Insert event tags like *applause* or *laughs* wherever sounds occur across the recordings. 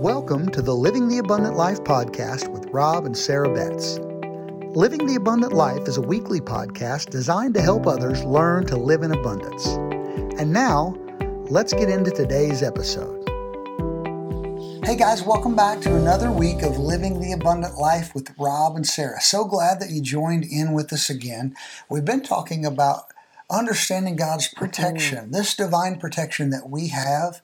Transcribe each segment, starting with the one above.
Welcome to the Living the Abundant Life podcast with Rob and Sarah Betts. Living the Abundant Life is a weekly podcast designed to help others learn to live in abundance. And now, let's get into today's episode. Hey guys, welcome back to another week of Living the Abundant Life with Rob and Sarah. So glad that you joined in with us again. We've been talking about understanding God's mm-hmm. protection, this divine protection that we have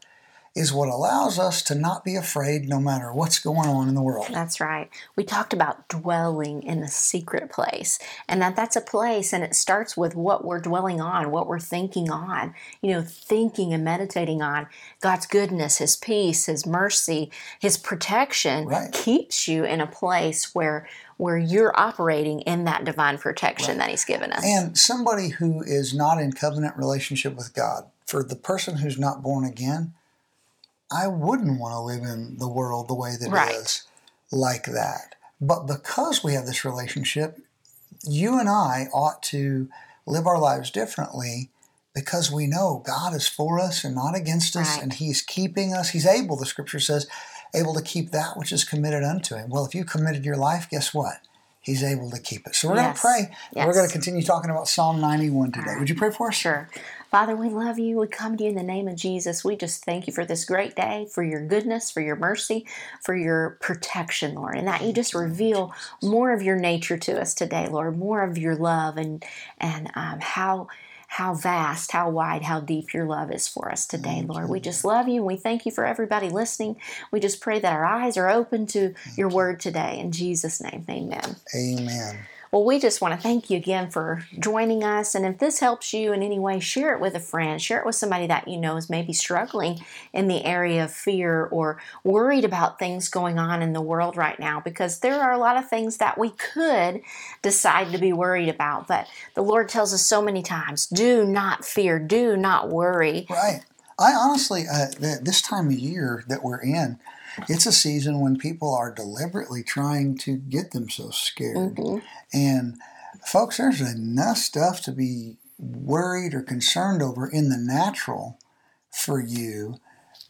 is what allows us to not be afraid no matter what's going on in the world. That's right. We talked about dwelling in the secret place and that that's a place and it starts with what we're dwelling on, what we're thinking on. You know, thinking and meditating on God's goodness, his peace, his mercy, his protection Right. keeps you in a place where where you're operating in that divine protection that he's given us. And somebody who is not in covenant relationship with God, for the person who's not born again, I wouldn't want to live in the world the way that Right. it is like that. But because we have this relationship, you and I ought to live our lives differently because we know God is for us and not against us, Right. and He's keeping us. He's able, the scripture says, able to keep that which is committed unto Him. Well, if you committed your life, guess what? He's able to keep it. So we're Yes. going to pray. and We're going to continue talking about Psalm 91 today. Would you pray for us? Sure. Father, we love you. We come to you in the name of Jesus. We just thank you for this great day, for your goodness, for your mercy, for your protection, Lord, and that you just reveal more of your nature to us today, Lord, more of your love and and um, how how vast, how wide, how deep your love is for us today, Lord. We just love you and we thank you for everybody listening. We just pray that our eyes are open to your word today. In Jesus' name, amen. Amen. Well, we just want to thank you again for joining us. And if this helps you in any way, share it with a friend. Share it with somebody that you know is maybe struggling in the area of fear or worried about things going on in the world right now. Because there are a lot of things that we could decide to be worried about. But the Lord tells us so many times do not fear, do not worry. Right. I honestly, uh, this time of year that we're in, it's a season when people are deliberately trying to get themselves scared. Mm-hmm. And folks, there's enough stuff to be worried or concerned over in the natural for you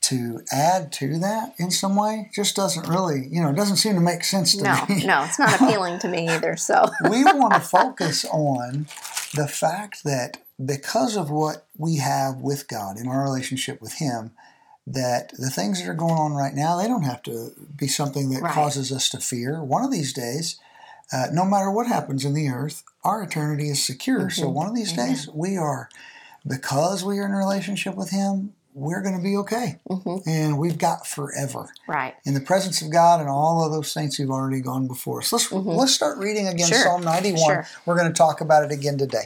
to add to that in some way just doesn't really, you know, it doesn't seem to make sense to No, me. no, it's not *laughs* appealing to me either. So, we want to focus on the fact that because of what we have with God in our relationship with Him, that the things that are going on right now, they don't have to be something that Right. causes us to fear. One of these days, uh, no matter what happens in the earth, our eternity is secure. So Mm-hmm. one of these days, we are, because we are in a relationship with Him, we're going to be okay. Mm-hmm. And we've got forever right. in the presence of God and all of those saints who've already gone before us. Let's let's start reading again Mm-hmm. Sure. Psalm 91. Sure. We're going to talk about it again today.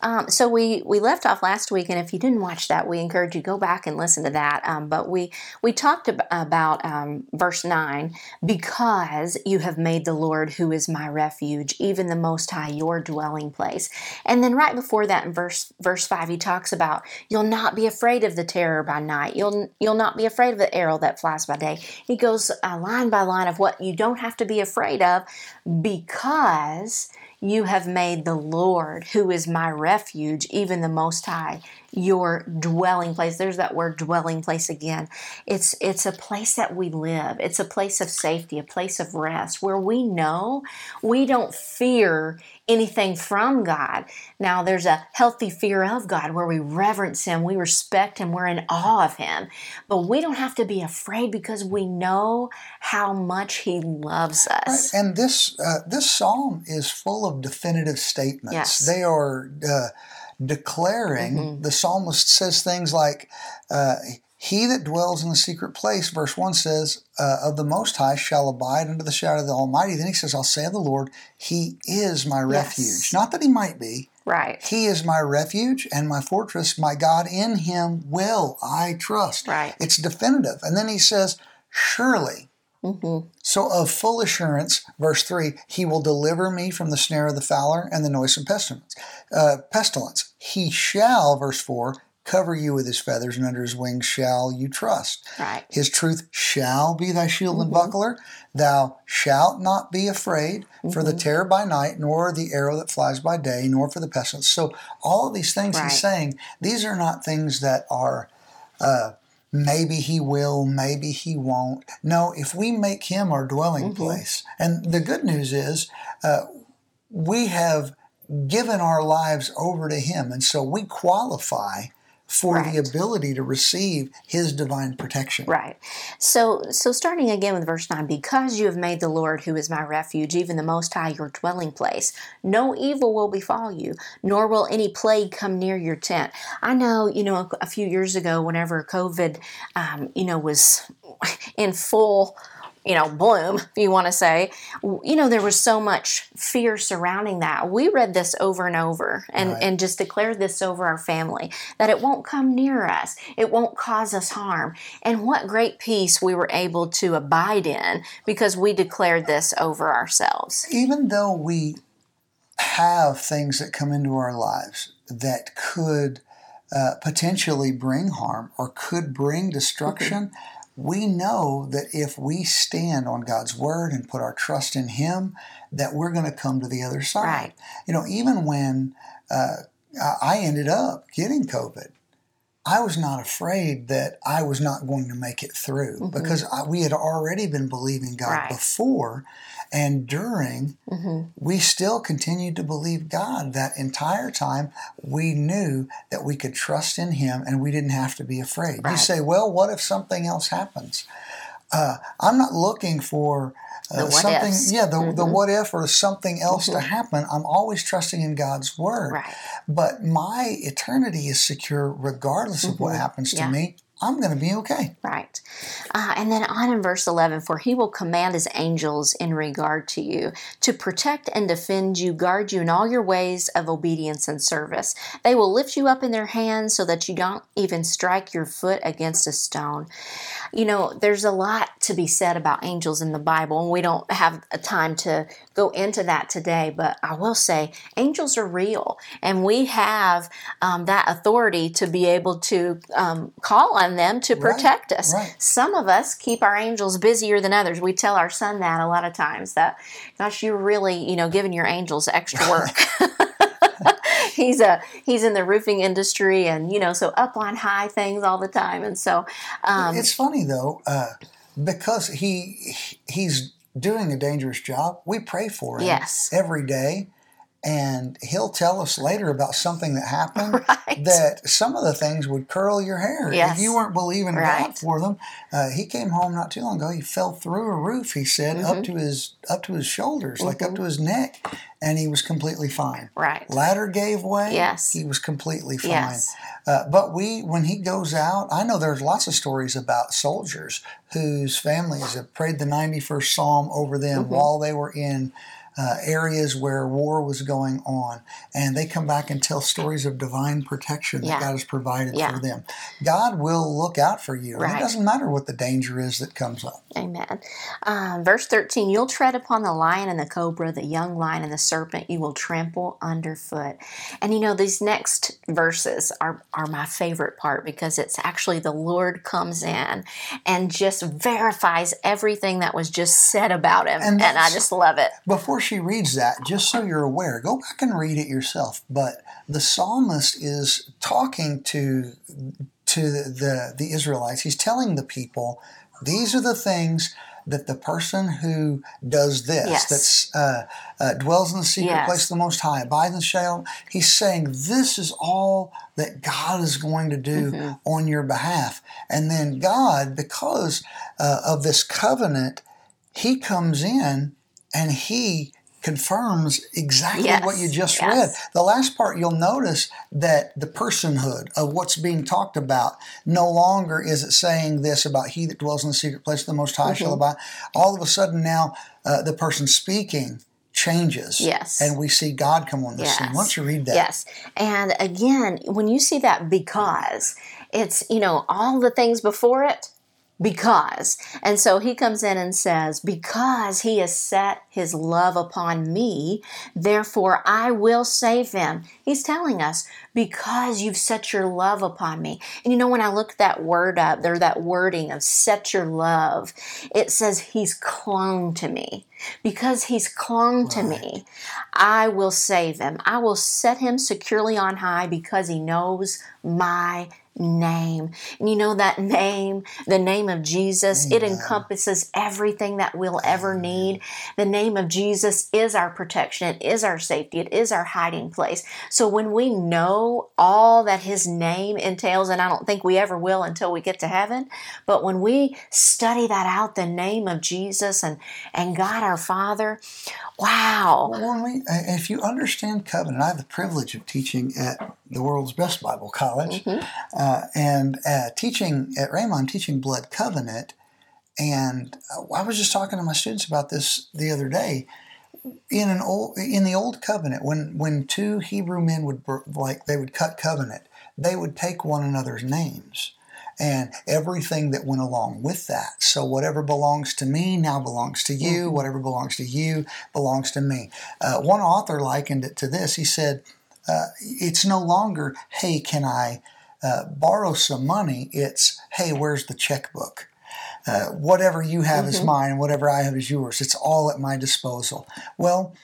Um, so we we left off last week, and if you didn't watch that, we encourage you go back and listen to that. Um, but we we talked ab- about um, verse nine because you have made the Lord, who is my refuge, even the Most High, your dwelling place. And then right before that, in verse verse five, he talks about you'll not be afraid of the terror by night. You'll you'll not be afraid of the arrow that flies by day. He goes uh, line by line of what you don't have to be afraid of because you have made the Lord, who is my refuge, even the Most High, your dwelling place. There's that word dwelling place again. It's it's a place that we live. It's a place of safety, a place of rest, where we know we don't fear anything from God. Now there's a healthy fear of God where we reverence him, we respect him, we're in awe of him. But we don't have to be afraid because we know how much he loves us. And this uh, this psalm is full of definitive statements. Yes. They are uh, declaring. Mm-hmm. The psalmist says things like, uh, "He that dwells in the secret place," verse one says, uh, "of the Most High shall abide under the shadow of the Almighty." Then he says, "I'll say of the Lord, He is my refuge." Not that He might be. Right. He is my refuge and my fortress, my God. In him will I trust. Right. It's definitive. And then he says, Surely. Mm-hmm. So, of full assurance, verse 3 He will deliver me from the snare of the fowler and the noisome pestilence. Uh, pestilence. He shall, verse 4, cover you with his feathers, and under his wings shall you trust. Right. His truth shall be thy shield Mm-hmm. and buckler. Thou shalt not be afraid for Mm-hmm. the terror by night, nor the arrow that flies by day, nor for the pestilence. So, all of these things Right. he's saying, these are not things that are uh, maybe he will, maybe he won't. No, if we make him our dwelling Mm-hmm. place, and the good news is uh, we have given our lives over to him, and so we qualify for Right. the ability to receive his divine protection. Right. So so starting again with verse 9, because you have made the Lord who is my refuge, even the most high your dwelling place, no evil will befall you, nor will any plague come near your tent. I know, you know, a, a few years ago whenever COVID um, you know was in full you know, bloom, *laughs* if you want to say, you know, there was so much fear surrounding that. We read this over and over and, Right. and just declared this over our family that it won't come near us, it won't cause us harm. And what great peace we were able to abide in because we declared this over ourselves. Even though we have things that come into our lives that could uh, potentially bring harm or could bring destruction, we know that if we stand on God's word and put our trust in Him, that we're going to come to the other side. Right. You know, even when uh, I ended up getting COVID, I was not afraid that I was not going to make it through because I, we had already been believing God Right. before and during. We still continued to believe God that entire time. We knew that we could trust in Him and we didn't have to be afraid. You say, well, what if something else happens? Uh, I'm not looking for uh, something, ifs. Mm-hmm. yeah, the, the what if or something else to happen. I'm always trusting in God's word. Right. But my eternity is secure regardless of what happens to Mm-hmm. Me. I'm going to be okay. Right. Uh, and then on in verse 11, for he will command his angels in regard to you to protect and defend you, guard you in all your ways of obedience and service. They will lift you up in their hands so that you don't even strike your foot against a stone. You know, there's a lot to be said about angels in the Bible, and we don't have a time to go into that today, but I will say angels are real, and we have um, that authority to be able to um, call on them to Right, protect us. right. Some of us keep our angels busier than others. We tell our son that a lot of times that, gosh, you're really, you know, giving your angels extra *laughs* work. *laughs* he's a he's in the roofing industry and you know so up on high things all the time and so um, It's funny though, uh, because he he's doing a dangerous job. We pray for him Yes. every day, and he'll tell us later about something that happened *laughs* Right. that some of the things would curl your hair Yes. if you weren't believing God for them. Uh, he came home not too long ago. He fell through a roof. He said Mm-hmm. up to his up to his shoulders, like up to his neck, and he was completely fine. right Ladder gave way. Yes. he was completely fine. Yes. Uh, but we, when he goes out, I know there's lots of stories about soldiers whose families have prayed the 91st Psalm over them Mm-hmm. while they were in uh, areas where war was going on, and they come back and tell stories of divine protection that God has provided Yeah. for them. God will look out for you, and Right. it doesn't matter what the danger is that comes up. Amen. Um, verse 13 You'll tread upon the lion and the cobra, the young lion and the serpent, you will trample underfoot. And you know, these next verses are, are my favorite part because it's actually the Lord comes in and just verifies everything that was just said about him. And And, I just love it. Before she reads that, just so you're aware, go back and read it yourself. But the psalmist is talking to to the, the, the Israelites. He's telling the people, these are the things that the person who does this, Yes. that's uh, uh, dwells in the secret Yes. place of the Most High, abides in Shalom. He's saying this is all that God is going to do Mm-hmm. on your behalf. And then God, because uh, of this covenant, He comes in and He confirms exactly Yes, what you just yes. read. The last part, you'll notice that the personhood of what's being talked about no longer is it saying this about he that dwells in the secret place of the Most High Mm-hmm. shall abide. All of a sudden now, uh, the person speaking changes. Yes. And we see God come on the scene. Yes. Why don't you read that? Yes. And again, when you see that because, it's, you know, all the things before it, because. And so he comes in and says, Because he has set his love upon me, therefore I will save him. He's telling us, Because you've set your love upon me. And you know, when I look that word up, there, that wording of set your love, it says he's clung to me. Because he's clung to me, I will save him. I will set him securely on high because he knows my name. And you know that name, the name of Jesus, Amen. it encompasses everything that we'll ever need. The name of Jesus is our protection, it is our safety, it is our hiding place. So when we know all that his name entails, and I don't think we ever will until we get to heaven, but when we study that out, the name of Jesus and, and God our Father, wow. Well, we, if you understand covenant, I have the privilege of teaching at the world's best Bible college. Mm-hmm. Uh, and uh, teaching at Rhema, I'm teaching blood covenant. And I was just talking to my students about this the other day. In an old, in the old covenant, when when two Hebrew men would like they would cut covenant, they would take one another's names and everything that went along with that. So whatever belongs to me now belongs to you. Mm-hmm. Whatever belongs to you belongs to me. Uh, one author likened it to this. He said, uh, "It's no longer, hey, can I?" Uh, borrow some money, it's, hey, where's the checkbook? Uh, whatever you have mm-hmm. is mine, whatever I have is yours. It's all at my disposal. Well,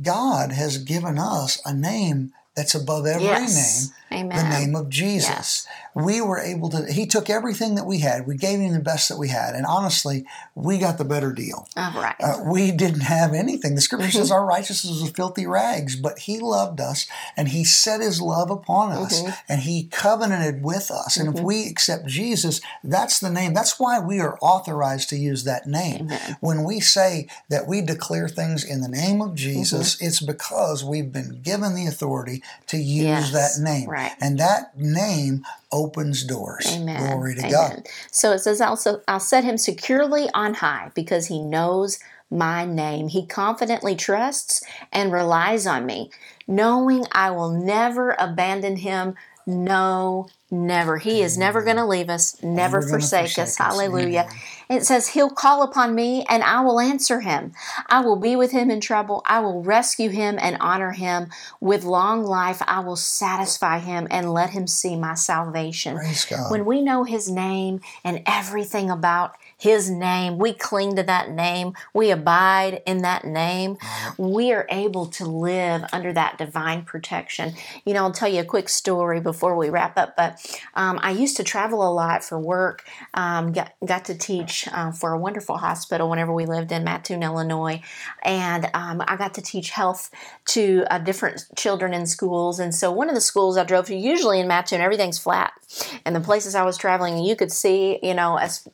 God has given us a name that's above every yes. name Amen. the name of Jesus. Yes. We were able to, he took everything that we had, we gave him the best that we had, and honestly, we got the better deal. All right. Uh, we didn't have anything. The scripture mm-hmm. says *laughs* our righteousness was filthy rags, but he loved us and he set his love upon us mm-hmm. and he covenanted with us. And mm-hmm. if we accept Jesus, that's the name. That's why we are authorized to use that name. Amen. When we say that we declare things in the name of Jesus, mm-hmm. it's because we've been given the authority to use yes. that name. Right. And that name opens doors. Amen. Glory to Amen. God. So it says also, I'll set him securely on high because he knows my name. He confidently trusts and relies on me, knowing I will never abandon him. No, never. He is never going to leave us, never, never forsake, forsake, us. Hallelujah. It says, He'll call upon me and I will answer him. I will be with him in trouble. I will rescue him and honor him. With long life, I will satisfy him and let him see my salvation. When we know his name and everything about his name. We cling to that name. We abide in that name. We are able to live under that divine protection. You know, I'll tell you a quick story before we wrap up, but um, I used to travel a lot for work, um, got, got to teach uh, for a wonderful hospital whenever we lived in Mattoon, Illinois. And um, I got to teach health to uh, different children in schools. And so one of the schools I drove to, usually in Mattoon, everything's flat. And the places I was traveling, you could see, you know, as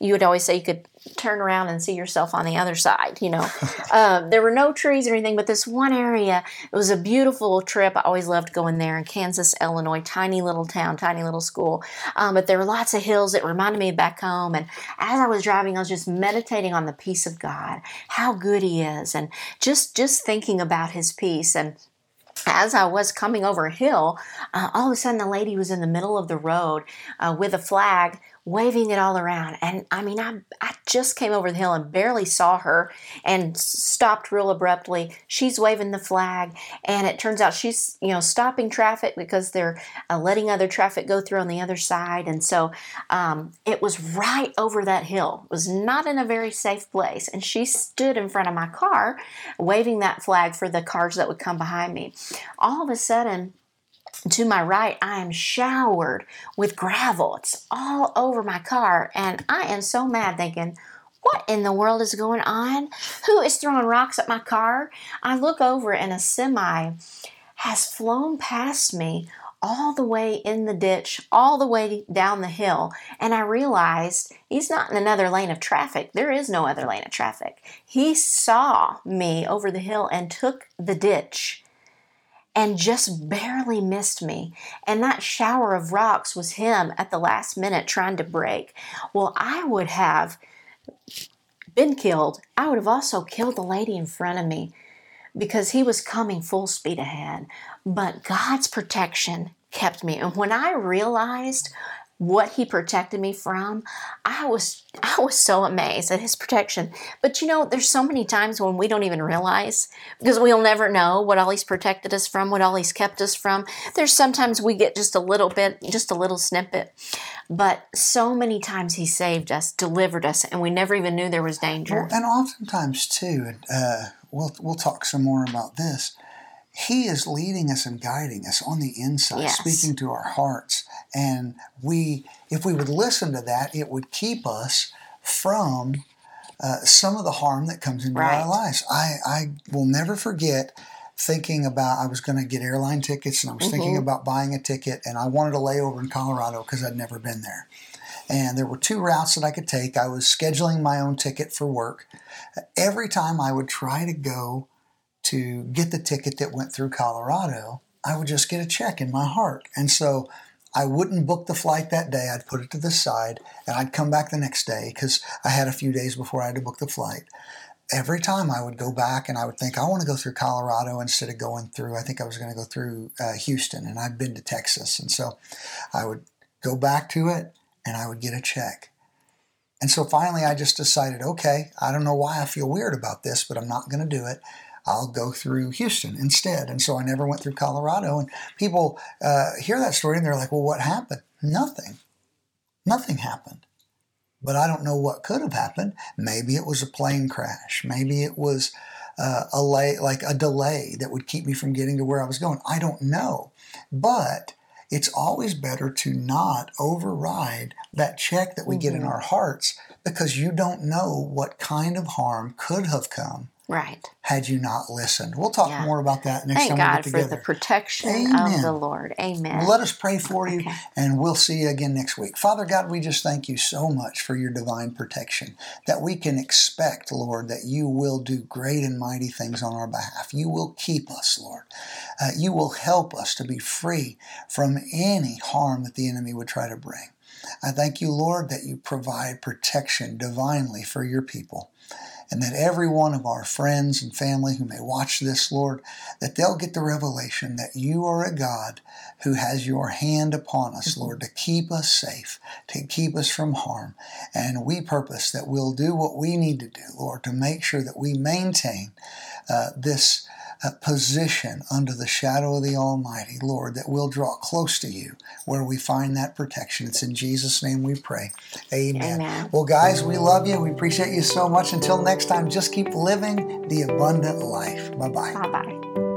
you would always say, you could turn around and see yourself on the other side. You know, *laughs* um, there were no trees or anything, but this one area, it was a beautiful trip. I always loved going there in Kansas, Illinois, tiny little town, tiny little school. Um, but there were lots of hills that reminded me back home. And as I was driving, I was just meditating on the peace of God, how good He is, and just just thinking about His peace and as I was coming over a hill, uh, all of a sudden a lady was in the middle of the road uh, with a flag waving it all around. And I mean, I, I just came over the hill and barely saw her and stopped real abruptly. She's waving the flag, and it turns out she's, you know, stopping traffic because they're uh, letting other traffic go through on the other side. And so um, it was right over that hill. It was not in a very safe place. And she stood in front of my car waving that flag for the cars that would come behind me. All of a sudden, to my right, I am showered with gravel. It's all over my car, and I am so mad thinking, what in the world is going on? Who is throwing rocks at my car? I look over, and a semi has flown past me all the way in the ditch, all the way down the hill, and I realized he's not in another lane of traffic. There is no other lane of traffic. He saw me over the hill and took the ditch and just barely missed me. And that shower of rocks was him at the last minute trying to brake. Well, I would have been killed. I would have also killed the lady in front of me because he was coming full speed ahead. But God's protection kept me. And when I realized what he protected me from i was *laughs* i was so amazed at his protection. But you know there's so many times when we don't even realize because we'll never know what all he's protected us from what all he's kept us from. There's sometimes we get just a little bit just a little snippet. But so many times he saved us delivered us and we never even knew there was danger. Well, and oftentimes too uh, we'll, we'll talk some more about this He is leading us and guiding us on the inside, Yes. speaking to our hearts. And we, if we would listen to that, it would keep us from uh, some of the harm that comes into Right. our lives. I, I will never forget thinking about I was going to get airline tickets and I was thinking Mm-hmm. about buying a ticket and I wanted to lay over in Colorado because I'd never been there. And there were two routes that I could take. I was scheduling my own ticket for work. Every time I would try to go to get the ticket that went through Colorado, I would just get a check in my heart. And so I wouldn't book the flight that day. I'd put it to the side and I'd come back the next day because I had a few days before I had to book the flight. Every time I would go back and I would think, I want to go through Colorado instead of going through, I think I was going to go through uh, Houston and I'd been to Texas. And so I would go back to it and I would get a check. And so finally, I just decided, okay, I don't know why I feel weird about this, but I'm not going to do it. I'll go through Houston instead. And so I never went through Colorado. And people uh, hear that story and they're like, well, what happened? Nothing. Nothing happened. But I don't know what could have happened. Maybe it was a plane crash. Maybe it was uh, a lay, like a delay that would keep me from getting to where I was going. I don't know. But it's always better to not override that check that we get in Mhm. our hearts because you don't know what kind of harm could have come Right. had you not listened. We'll talk Yeah. more about that next Thank time God we get for the protection Amen. of the Lord. Amen. Let us pray for you, Okay. and we'll see you again next week. Father God, we just thank you so much for your divine protection that we can expect, Lord, that you will do great and mighty things on our behalf. You will keep us, Lord. Uh, you will help us to be free from any harm that the enemy would try to bring. I thank you, Lord, that you provide protection divinely for your people. And that every one of our friends and family who may watch this, Lord, that they'll get the revelation that you are a God who has your hand upon us, Lord, to keep us safe, to keep us from harm. And we purpose that we'll do what we need to do, Lord, to make sure that we maintain uh, this uh, position under the shadow of the Almighty, Lord, that we'll draw close to you where we find that protection. It's in Jesus' name we pray. Amen. Amen. Well, guys, we love you. We appreciate you so much. Until next time, just keep living the abundant life. Bye bye. Bye bye.